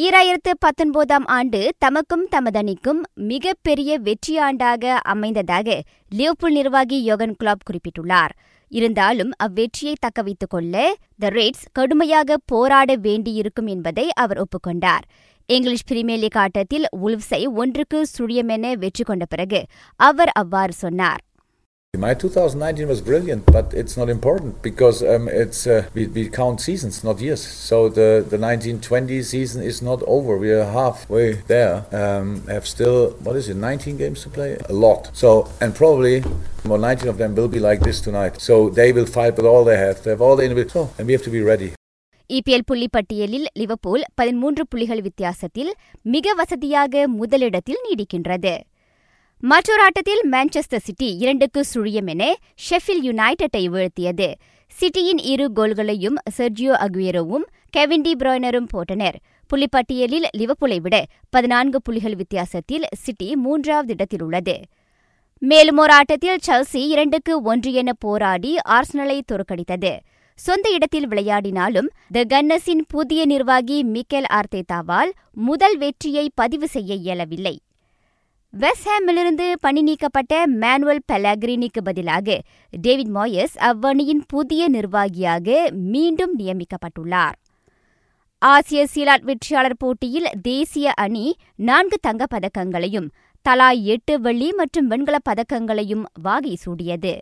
ஈராயிரத்து பத்தொன்பதாம் ஆண்டு தமக்கும் தமதனிக்கும் மிகப்பெரிய வெற்றியாண்டாக அமைந்ததாக லியோபுல் நிர்வாகி யோகன் கிளாப் குறிப்பிட்டுள்ளார். இருந்தாலும் அவ்வெற்றியை தக்கவைத்துக் கொள்ள த ரெட்ஸ் கடுமையாக போராட வேண்டியிருக்கும் என்பதை அவர் ஒப்புக்கொண்டார். இங்கிலீஷ் பிரீமியர் லீக் ஆட்டத்தில் உல்வ்ஸை ஒன்றுக்கு சுழியமென வெற்றி கொண்ட பிறகு அவர் அவ்வாறு சொன்னார். My 2019 was brilliant, but it's not important because um, it's uh, we, we count seasons, not years. So the the 1920 season is not over. We are halfway there. Um, have still what is it, 19 games to play? A lot. So and probably more 19 of them will be like this tonight. So they will fight with all they have. They have all the individuals. So, and we have to be ready. EPL புள்ளி பட்டியலில் Liverpool பதிமூன்று புள்ளிகள் வித்தியாசத்தில் மிக வசதியாக முதலிடத்தில் நீடிக்கின்றது மற்றொரு ஆட்டத்தில் மான்செஸ்டர் சிட்டி இரண்டுக்கு சுழியம் என ஷெஃபில் யுனைடெட்டை வீழ்த்தியது. சிட்டியின் இரு கோல்களையும் செர்ஜியோ அகுயரோவும் கெவின் டி பிராய்னரும் போட்டனர். புள்ளிப்பட்டியலில் லிவப்புலை விட பதினான்கு புள்ளிகள் வித்தியாசத்தில் சிட்டி மூன்றாவது இடத்தில் உள்ளது. மேலும் ஒரு ஆட்டத்தில் செல்சி இரண்டுக்கு ஒன்று என போராடி ஆர்சனலை தோற்கடித்தது. சொந்த இடத்தில் விளையாடினாலும் த கன்னஸின் புதிய நிர்வாகி மிக்கேல் ஆர்த்தேதாவால் முதல் வெற்றியை பதிவு செய்ய இயலவில்லை. வெஸ்ட்ஹாமிலிருந்து பணி நீக்கப்பட்ட மேனுவல் பெலாகிரினிக்கு பதிலாக டேவிட் மாயஸ் அவ்வணியின் புதிய நிர்வாகியாக மீண்டும் நியமிக்கப்பட்டுள்ளார். ஆசிய சீலாட் வெற்றியாளர் போட்டியில் தேசிய அணி நான்கு தங்கப் பதக்கங்களையும் தலா எட்டு வெள்ளி மற்றும் வெண்கலப் பதக்கங்களையும் வாகை சூடியது.